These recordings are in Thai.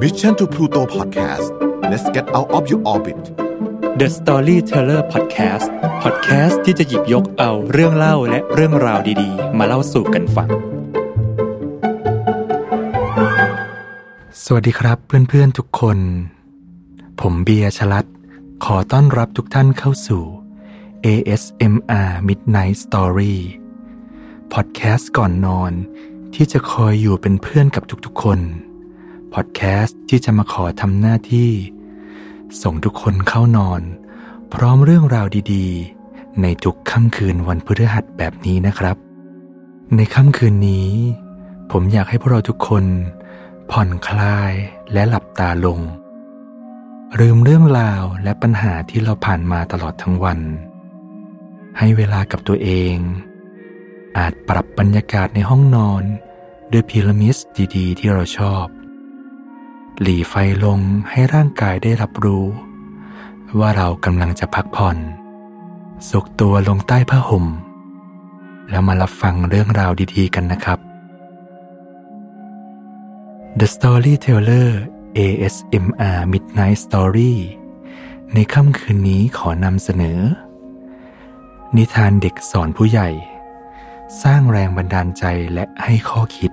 Mission to Pluto Podcast let's get out of your orbit The Storyteller Podcast Podcast ที่จะหยิบยกเอาเรื่องเล่าและเรื่องราวดีๆ มาเล่าสู่กันฟัง สวัสดีครับเพื่อนๆทุกคน ผมเบียร์ชลัด ขอต้อนรับทุกท่านเข้าสู่ ASMR Midnight Story พอดแคสต์ก่อนนอน ที่จะคอยอยู่เป็นเพื่อนกับทุกๆคน พอดแคสต์ที่จะมาขอทำหน้าที่ ส่งทุกคนเข้านอน พร้อมเรื่องราวดีๆ ในทุกค่ำคืนวันพฤหัสแบบนี้นะครับ ในค่ำคืนนี้ ผมอยากให้พวกเราทุกคน ผ่อนคลายและหลับตาลง ลืมเรื่องราวและปัญหาที่เราผ่านมาตลอดทั้งวัน ให้เวลากับตัวเอง อาจปรับบรรยากาศในห้องนอน ด้วยพีระมิดดีๆ ที่เราชอบ หลีไฟลงให้ร่างกายได้รับรู้ ว่าเรากำลังจะพักผ่อน สุกตัวลงใต้ผ้าห่ม แล้วมารับฟังเรื่องราวดีๆกันนะครับ The Storyteller ASMR Midnight Story ในค่ำคืนนี้ขอนำเสนอ นิทานเด็กสอนผู้ใหญ่ สร้างแรงบันดาลใจและให้ข้อคิด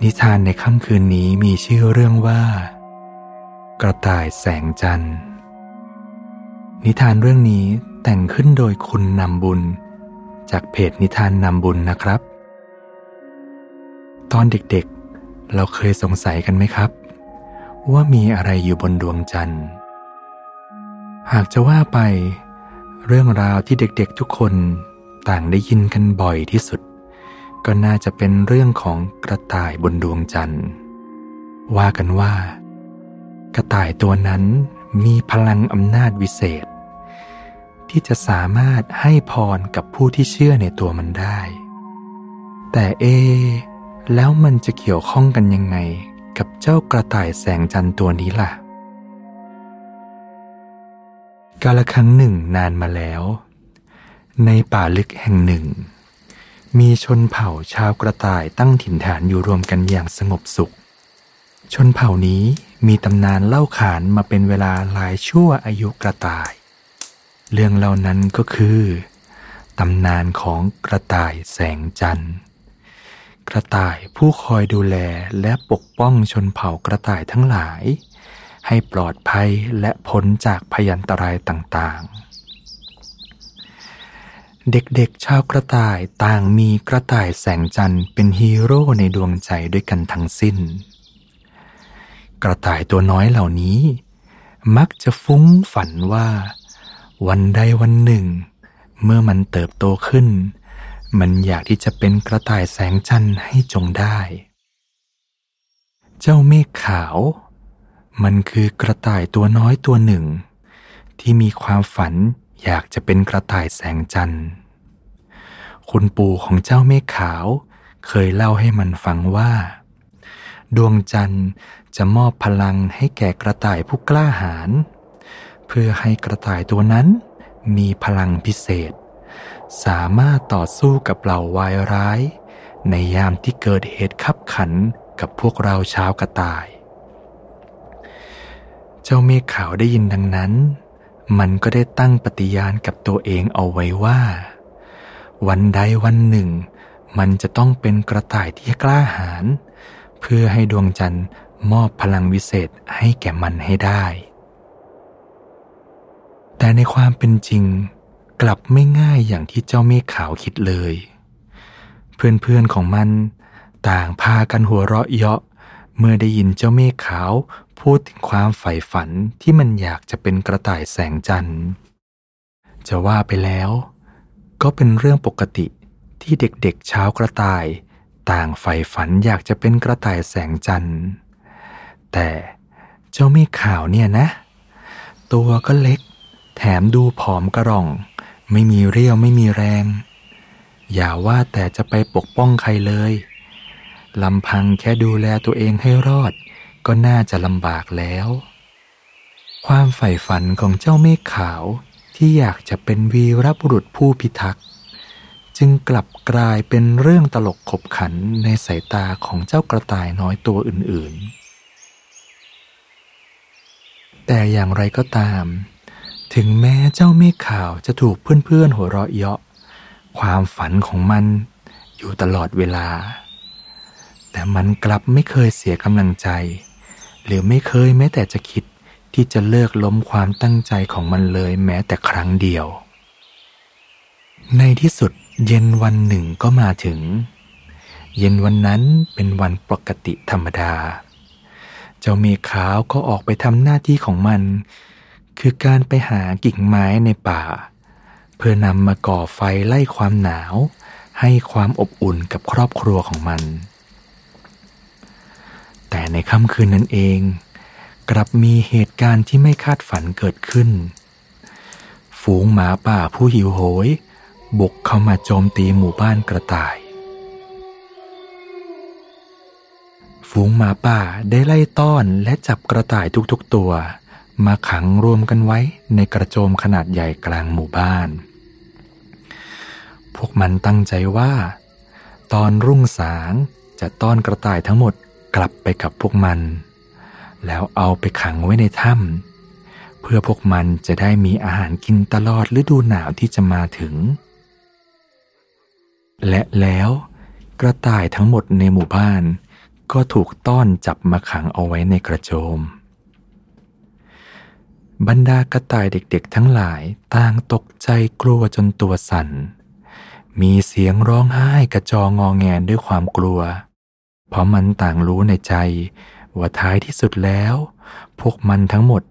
นิทานในค่ำคืนนี้มีชื่อเรื่องว่า กระต่ายแสงจันทร์ นิทานเรื่องนี้แต่งขึ้นโดยคุณนำบุญ จากเพจนิทานนำบุญนะครับ ตอนเด็กๆ เราเคยสงสัยกันไหมครับ ว่ามีอะไรอยู่บนดวงจันทร์ หากจะว่าไป เรื่องราวที่เด็กๆทุกคนต่างได้ยินกันบ่อยที่สุด ก็น่าจะเป็นเรื่องของกระต่ายบนดวงจันทร์ ว่ากันว่า กระต่ายตัวนั้นมีพลังอำนาจวิเศษ ที่จะสามารถให้พรกับผู้ที่เชื่อในตัวมันได้ แต่เอ แล้วมันจะเกี่ยวข้องกันยังไงกับเจ้ากระต่ายแสงจันทร์ตัวนี้ล่ะ กาลครั้งหนึ่งนานมาแล้ว ในป่าลึกแห่งหนึ่ง มีชนเผ่าชาวกระต่ายตั้งถิ่นฐานอยู่รวมกันอย่างสงบสุข ชนเผ่านี้มีตำนานเล่าขานมาเป็นเวลาหลายชั่วอายุกระต่าย เรื่องเหล่านั้นก็คือตำนานของกระต่ายแสงจันทร์ กระต่ายผู้คอยดูแลและปกป้องชนเผ่ากระต่ายทั้งหลาย ให้ปลอดภัยและพ้นจากพยันตรายต่างๆ เด็กๆ ชาวกระต่ายต่างมีกระต่ายแสงจันทร์เป็นฮีโร่ในดวงใจด้วยกันทั้งสิ้น กระต่ายตัวน้อยเหล่านี้ มักจะฟุ้งฝันว่า วันใดวันหนึ่ง เมื่อมันเติบโตขึ้น มันอยากที่จะเป็นกระต่ายแสงจันทร์ให้จงได้ เจ้าเมฆขาว มันคือกระต่ายตัวน้อยตัวหนึ่ง ที่มีความฝัน อยากจะเป็นกระต่ายแสงจันทร์ คุณปู่ของเจ้าเมฆขาว เคยเล่าให้มันฟังว่า ดวงจันทร์จะมอบพลังให้แก่กระต่ายผู้กล้าหาญเพื่อให้กระต่ายตัวนั้นมีพลังพิเศษ สามารถต่อสู้กับเหล่าวายร้าย ในยามที่เกิดเหตุขับขันกับพวกเราชาวกระต่าย เจ้าเมฆขาวได้ยินดังนั้น มันก็ได้ตั้งปฏิญาณกับตัวเองเอาไว้ว่า วันใดวันหนึ่ง มันจะต้องเป็นกระต่ายที่กล้าหาญเพื่อให้ดวงจันทร์มอบพลังวิเศษให้แก่มันให้ได้ แต่ในความเป็นจริง กลับไม่ง่ายอย่างที่เจ้าเมฆขาวคิดเลย เพื่อนๆของมันต่างพากันหัวเราะเยาะเมื่อได้ยินเจ้าเมฆขาว พูดถึงความใฝ่ฝันที่มันอยากจะเป็นกระต่ายแสงจันทร์ จะว่าไปแล้ว ก็เป็นเรื่องปกติที่เด็กๆเช้ากระต่าย ต่างใฝ่ฝันอยากจะเป็นกระต่ายแสงจันทร์ แต่เจ้ามฆขาวเนี่ยนะ ตัวก็เล็ก แถมดูผอมกระร่อง ไม่มีเรี่ยวไม่มีแรง อย่าว่าแต่จะไปปกป้องใครเลยลำพังแค่ดูแลตัวเองให้รอด ก็น่าจะลำบากแล้ว ความใฝ่ฝันของเจ้าเมฆขาวที่อยากจะเป็นวีรบุรุษผู้พิทักษ์จึงกลับกลายเป็นเรื่องตลกขบขันในสายตาของเจ้ากระต่ายน้อยตัวอื่นๆ แต่อย่างไรก็ตาม ถึงแม้เจ้าเมฆขาวจะถูกเพื่อนๆหัวเราะเยาะ ความฝันของมันอยู่ตลอดเวลา แต่มันกลับไม่เคยเสียกำลังใจ หรือไม่เคยแม้แต่จะคิดที่จะเลิกล้มความตั้งใจของมันเลยแม้แต่ครั้งเดียว ในที่สุดเย็นวันหนึ่งก็มาถึง เย็นวันนั้นเป็นวันปกติธรรมดา เจ้าเมฆขาวก็ออกไปทำหน้าที่ของมัน คือการไปหากิ่งไม้ในป่า เพื่อนำมาก่อไฟไล่ความหนาว ให้ความอบอุ่นกับครอบครัวของมัน แต่ในค่ำคืนนั้นเอง กลับมีเหตุการณ์ที่ไม่คาดฝันเกิดขึ้น ฝูงหมาป่าผู้หิวโหย บุกเข้ามาโจมตีหมู่บ้านกระต่าย ฝูงหมาป่าได้ไล่ต้อนและจับกระต่ายทุกๆตัว มาขังรวมกันไว้ในกระโจมขนาดใหญ่กลางหมู่บ้าน พวกมันตั้งใจว่า ตอนรุ่งสางจะต้อนกระต่ายทั้งหมด กลับไปกับพวกมัน แล้วเอาไปขังไว้ในถ้ำเพื่อพวกมันจะได้มีอาหารกินตลอดฤดูหนาวที่จะมาถึง และแล้วกระต่ายทั้งหมดในหมู่บ้าน ก็ถูกต้อนจับมาขังเอาไว้ในกระโจม บรรดากระต่ายเด็กๆ ทั้งหลายต่างตกใจกลัวจนตัวสั่นมีเสียงร้องไห้กระจองงอแงด้วยความกลัว เพราะมันต่างรู้ในใจ ว่าท้ายที่สุดแล้ว พวกมันทั้งหมด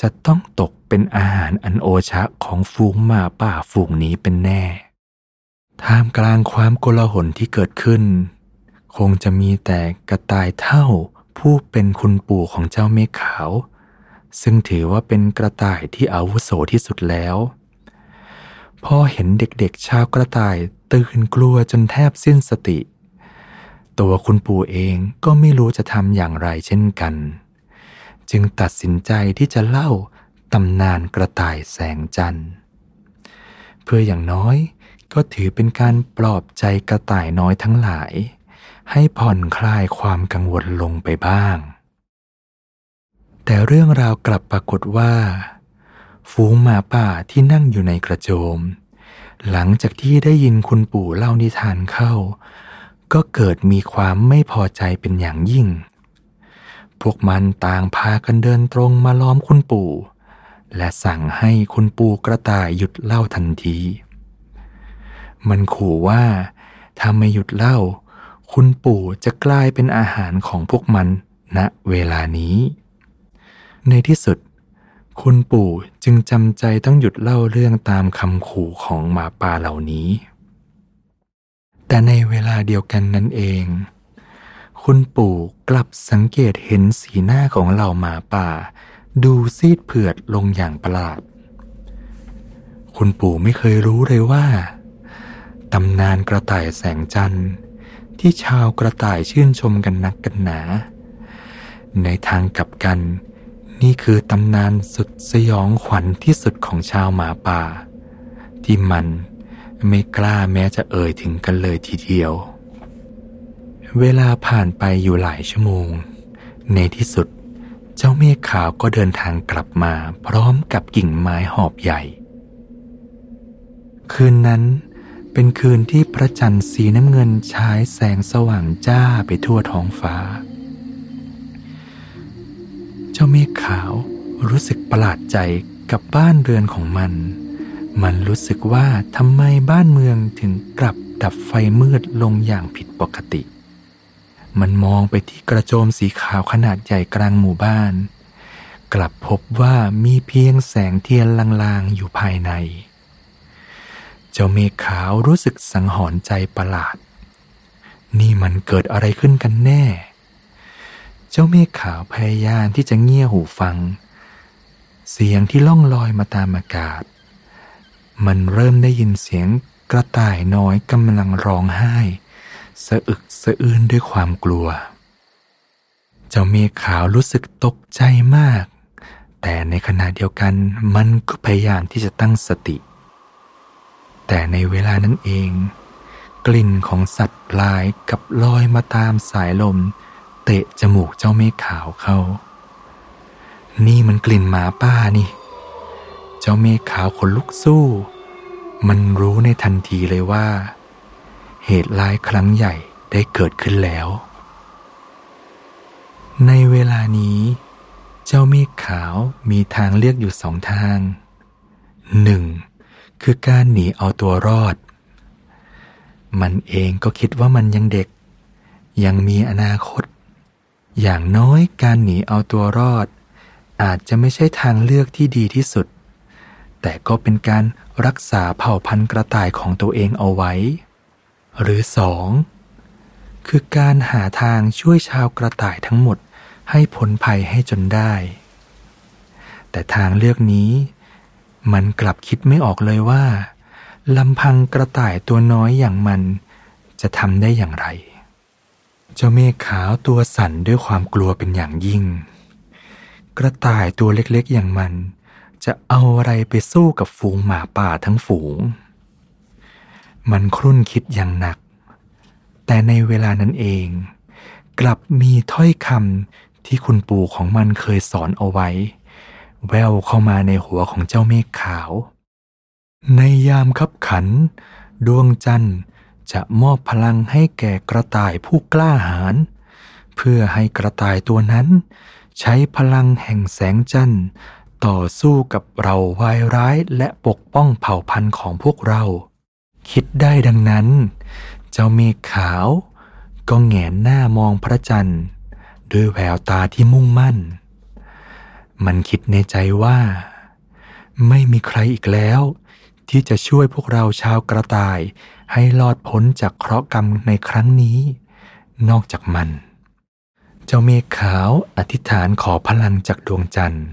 จะต้องตกเป็นอาหารอันโอชะของฝูงหมาป่าฝูงนี้เป็นแน่ ท่ามกลางความโกลาหลที่เกิดขึ้น คงจะมีแต่กระต่ายเท่าผู้เป็นคุณปู่ของเจ้าเมฆขาว ซึ่งถือว่าเป็นกระต่ายที่อาวุโสที่สุดแล้วพอเห็นเด็กๆชาวกระต่ายตื่นกลัวจนแทบสิ้นสติ ตัวคุณปู่เองก็ไม่รู้จะทำอย่างไรเช่นกัน จึงตัดสินใจที่จะเล่าตำนานกระต่ายแสงจันทร์ เพื่ออย่างน้อยก็ถือเป็นการปลอบใจกระต่ายน้อยทั้งหลาย ให้ผ่อนคลายความกังวลลงไปบ้าง แต่เรื่องราวกลับปรากฏว่า ฝูงหมาป่าที่นั่งอยู่ในกระโจม หลังจากที่ได้ยินคุณปู่เล่านิทานเข้า ก็เกิดมีความไม่พอใจเป็นอย่างยิ่ง พวกมันต่างพากันเดินตรงมาล้อมคุณปู่ และสั่งให้คุณปู่กระต่ายหยุดเล่าทันที มันขู่ว่าถ้าไม่หยุดเล่า คุณปู่จะกลายเป็นอาหารของพวกมันณเวลานี้ ในที่สุด คุณปู่จึงจำใจต้องหยุดเล่าเรื่องตามคำขู่ของหมาป่าเหล่านี้ แต่ในเวลาเดียวกันนั้นเอง คุณปู่กลับสังเกตเห็นสีหน้าของเหล่าหมาป่า ดูซีดเผือดลงอย่างประหลาด คุณปู่ไม่เคยรู้เลยว่าตำนานกระต่ายแสงจันทร์ ที่ชาวกระต่ายชื่นชมกันนักกันหนา ในทางกลับกัน นี่คือตำนานสุดสยองขวัญที่สุดของชาวหมาป่า ที่มัน ไม่กล้าแม้จะเอ่ยถึงกันเลยทีเดียว เวลาผ่านไปอยู่หลายชั่วโมง ในที่สุดเจ้าเมฆขาวก็เดินทางกลับมาพร้อมกับกิ่งไม้หอบใหญ่ คืนนั้นเป็นคืนที่พระจันทร์สีน้ำเงินฉายแสงสว่างจ้าไปทั่วท้องฟ้า เจ้าเมฆขาวรู้สึกประหลาดใจกับบ้านเรือนของมัน มันรู้สึกว่าทำไมบ้านเมืองถึงกลับดับไฟมืดลงอย่างผิดปกติ มันมองไปที่กระโจมสีขาวขนาดใหญ่กลางหมู่บ้าน กลับพบว่ามีเพียงแสงเทียนลางๆอยู่ภายใน เจ้าเมฆขาวรู้สึกสังหรณ์ใจประหลาด นี่มันเกิดอะไรขึ้นกันแน่ เจ้าเมฆขาวพยายามที่จะเงี่ยหูฟัง เสียงที่ล่องลอยมาตามอากาศ มันเริ่มได้ยินเสียงกระต่ายน้อยกำลังร้องไห้ สะอึกสะอื้นด้วยความกลัว เจ้าเมฆขาวรู้สึกตกใจมาก แต่ในขณะเดียวกันมันก็พยายามที่จะตั้งสติ แต่ในเวลานั้นเอง กลิ่นของสัตว์ลายกับลอยมาตามสายลม เตะจมูกเจ้าเมฆขาวเข้า นี่มันกลิ่นหมาป้านี่ จ้าเมฆขาวขนลุกสู้ มันรู้ในทันทีเลยว่า เหตุร้ายครั้งใหญ่ได้เกิดขึ้นแล้ว ในเวลานี้ เจ้าเมฆขาวมีทางเลือกอยู่สองทางหนึ่งคือการหนีเอาตัวรอด มันเองก็คิดว่ามันยังเด็ก ยังมีอนาคต อย่างน้อยการหนีเอาตัวรอด อาจจะไม่ใช่ทางเลือกที่ดีที่สุด แต่ก็เป็นการรักษาเผ่าพันธุ์กระต่ายของตัวเองเอาไว้ หรือสองคือการหาทางช่วยชาวกระต่ายทั้งหมดให้พ้นภัยให้จนได้ แต่ทางเลือกนี้ มันกลับคิดไม่ออกเลยว่าลำพังกระต่ายตัวน้อยอย่างมันจะทำได้อย่างไร เจ้าเมฆขาวตัวสั่นด้วยความกลัวเป็นอย่างยิ่ง กระต่ายตัวเล็กๆอย่างมัน จะเอาอะไรไปสู้กับฝูงหมาป่าทั้งฝูง มันครุ่นคิดอย่างหนัก แต่ในเวลานั้นเอง กลับมีถ้อยคำที่คุณปู่ของมันเคยสอนเอาไว้ แววเข้ามาในหัวของเจ้าเมฆขาว ในยามคับขัน ดวงจันทร์จะมอบพลังให้แก่กระต่ายผู้กล้าหาญเพื่อให้กระต่ายตัวนั้น ใช้พลังแห่งแสงจันทร์ ต่อสู้กับเราวายร้ายและปกป้องเผ่าพันธุ์ของพวกเรา คิดได้ดังนั้น เจ้าเมฆขาว ก็แงนหน้ามองพระจันทร์ ด้วยแววตาที่มุ่งมั่น มันคิดในใจว่า ไม่มีใครอีกแล้ว ที่จะช่วยพวกเราชาวกระต่ายให้รอดพ้นจากเคราะห์กรรมในครั้งนี้ นอกจากมัน เจ้าเมฆขาวอธิษฐานขอพลังจากดวงจันทร์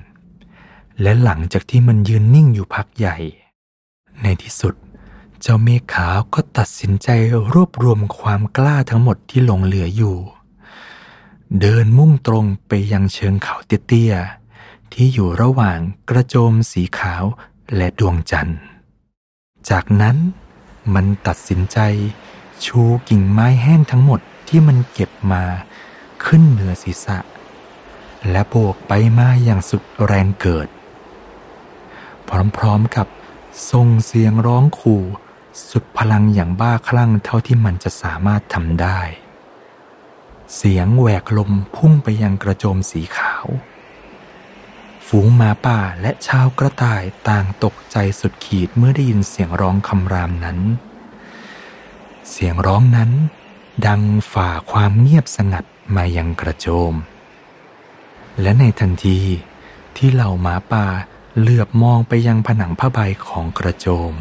และหลังจากที่มันยืนนิ่งอยู่พักใหญ่ ในที่สุด เจ้าเมฆขาวก็ตัดสินใจรวบรวมความกล้าทั้งหมดที่หลงเหลืออยู่ เดินมุ่งตรงไปยังเชิงเขาเตี้ยๆที่อยู่ระหว่างกระโจมสีขาวและดวงจันทร์ จากนั้นมันตัดสินใจชูกิ่งไม้แห้งทั้งหมดที่มันเก็บมาขึ้นเหนือศีรษะ และโบกไปมาอย่างสุดแรงเกิด พร้อมๆกับส่งเสียงร้องขู่ สุดพลังอย่างบ้าคลั่งเท่าที่มันจะสามารถทำได้ เสียงแหวกลมพุ่งไปยังกระโจมสีขาว ฝูงหมาป่าและชาวกระต่ายต่างตกใจสุดขีดเมื่อได้ยินเสียงร้องคำรามนั้น เสียงร้องนั้น ดังฝ่าความเงียบสงัดมายังกระโจม และในทันทีที่เหล่าหมาป่า เหลือบมองไปยังผนังผ้าใบของกระโจม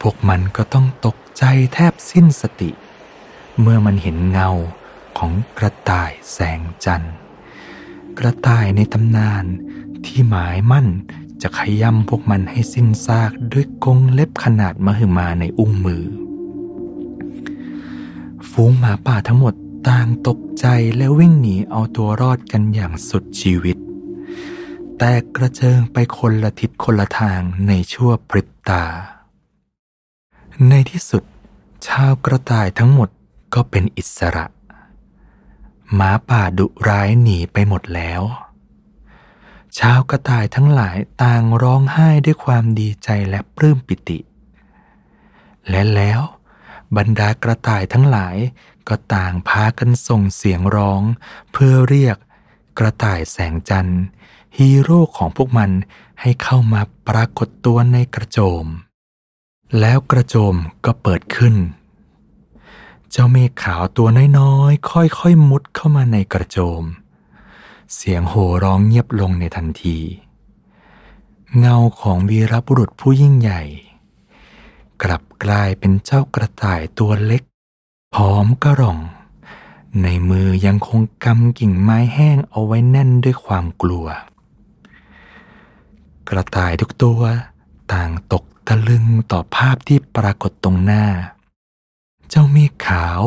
พวกมันก็ต้องตกใจแทบสิ้นสติ เมื่อมันเห็นเงาของกระต่ายแสงจันทร์ กระต่ายในตำนานที่หมายมั่นจะขย้ำพวกมันให้สิ้นซากด้วยกรงเล็บขนาดมหึมาในอุ้งมือ ฝูงหมาป่าทั้งหมดต่างตกใจและวิ่งหนีเอาตัวรอดกันอย่างสุดชีวิต แตกกระเจิงไปคนละทิศคนละทางในชั่วพริบตา ในที่สุด ชาวกระต่ายทั้งหมดก็เป็นอิสระ หมาป่าดุร้ายหนีไปหมดแล้ว ชาวกระต่ายทั้งหลายต่างร้องไห้ด้วยความดีใจและปลื้มปิติ และแล้วบรรดากระต่ายทั้งหลายก็ต่างพากันส่งเสียงร้อง เพื่อเรียกกระต่ายแสงจันทร์ ฮีโร่ของพวกมันให้เข้ามาปรากฏตัวในกระโจม แล้วกระโจมก็เปิดขึ้น เจ้าเมฆขาวตัวน้อยๆ ค่อยๆ มุดเข้ามาในกระโจม เสียงโห่ร้องเงียบลงในทันที เงาของวีรบุรุษผู้ยิ่งใหญ่ กลับกลายเป็นเจ้ากระต่ายตัวเล็กพร้อมกระร่อง ในมือยังคงกำกิ่งไม้แห้งเอาไว้แน่นด้วยความกลัว กระต่ายทุกตัว ต่างตกตะลึงต่อภาพที่ปรากฏตรงหน้า เจ้าเมฆขาว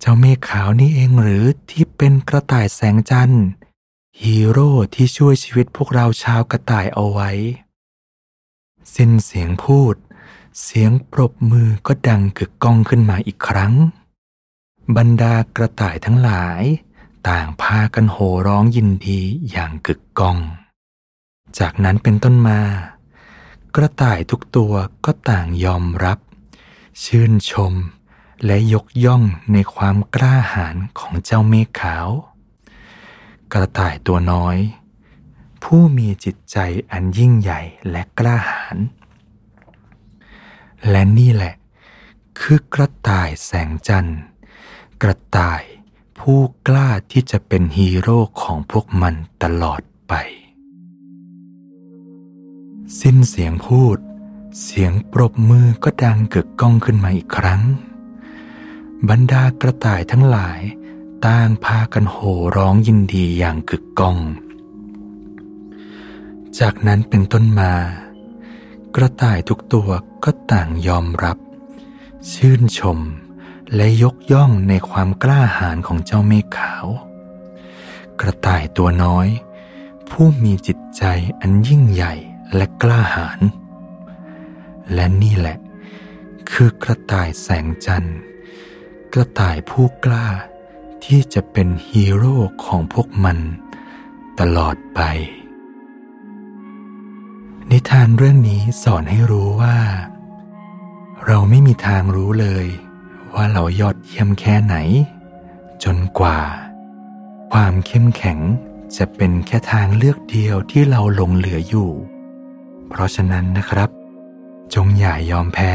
เจ้าเมฆขาวนี่เองหรือที่เป็นกระต่ายแสงจันทร์ฮีโร่ที่ช่วยชีวิตพวกเราชาวกระต่ายเอาไว้ สิ้นเสียงพูด เสียงปรบมือก็ดังกึกก้องขึ้นมาอีกครั้ง บรรดากระต่ายทั้งหลาย ต่างพากันโห่ร้องยินดีอย่างกึกก้อง จากนั้นเป็นต้นมา กระต่ายทุกตัวก็ต่างยอมรับ ชื่นชม และยกย่องในความกล้าหาญของเจ้าเมฆขาว กระต่ายตัวน้อย ผู้มีจิตใจอันยิ่งใหญ่และกล้าหาญและนี่แหละ คือกระต่ายแสงจันทร์ กระต่ายผู้กล้าที่จะเป็นฮีโร่ของพวกมันตลอดไป สิ้นเสียงพูด เสียงปรบมือก็ดังกึกก้องขึ้นมาอีกครั้ง บรรดากระต่ายทั้งหลายต่างพากันโห่ร้องยินดีอย่างกึกก้อง จากนั้นเป็นต้นมา กระต่ายทุกตัวก็ต่างยอมรับ ชื่นชมและยกย่องในความกล้าหาญของเจ้าเมฆขาว กระต่ายตัวน้อย ผู้มีจิตใจอันยิ่งใหญ่ และกล้าหาญและนี่แหละ คือกระต่ายแสงจันทร์ กระต่ายผู้กล้าที่จะเป็นฮีโร่ของพวกมัน ตลอดไป นิทานเรื่องนี้สอนให้รู้ว่า เราไม่มีทางรู้เลย ว่าเรายอดเยี่ยมแค่ไหน จนกว่า ความเข้มแข็งจะเป็นแค่ทางเลือกเดียวที่เราหลงเหลืออยู่ เพราะฉะนั้นนะครับ จงอย่ายอมแพ้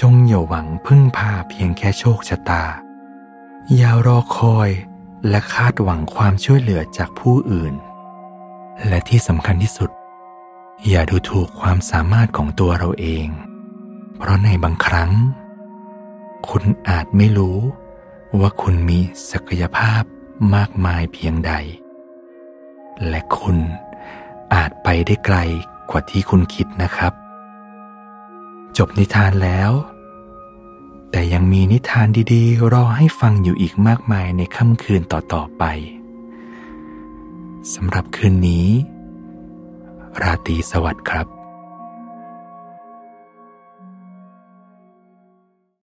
จงอย่าหวังพึ่งพาเพียงแค่โชคชะตา อย่ารอคอยและคาดหวังความช่วยเหลือจากผู้อื่น และที่สำคัญที่สุด อย่าดูถูกความสามารถของตัวเราเอง เพราะในบางครั้ง คุณอาจไม่รู้ว่าคุณมีศักยภาพมากมายเพียงใด และคุณอาจไปได้ไกล กว่าที่คุณคิดนะครับ จบนิทานแล้ว แต่ยังมีนิทานดีๆ รอให้ฟังอยู่อีกมากมายในค่ำคืนต่อๆไปสำหรับคืนนี้ ราตรีสวัสดิ์ครับ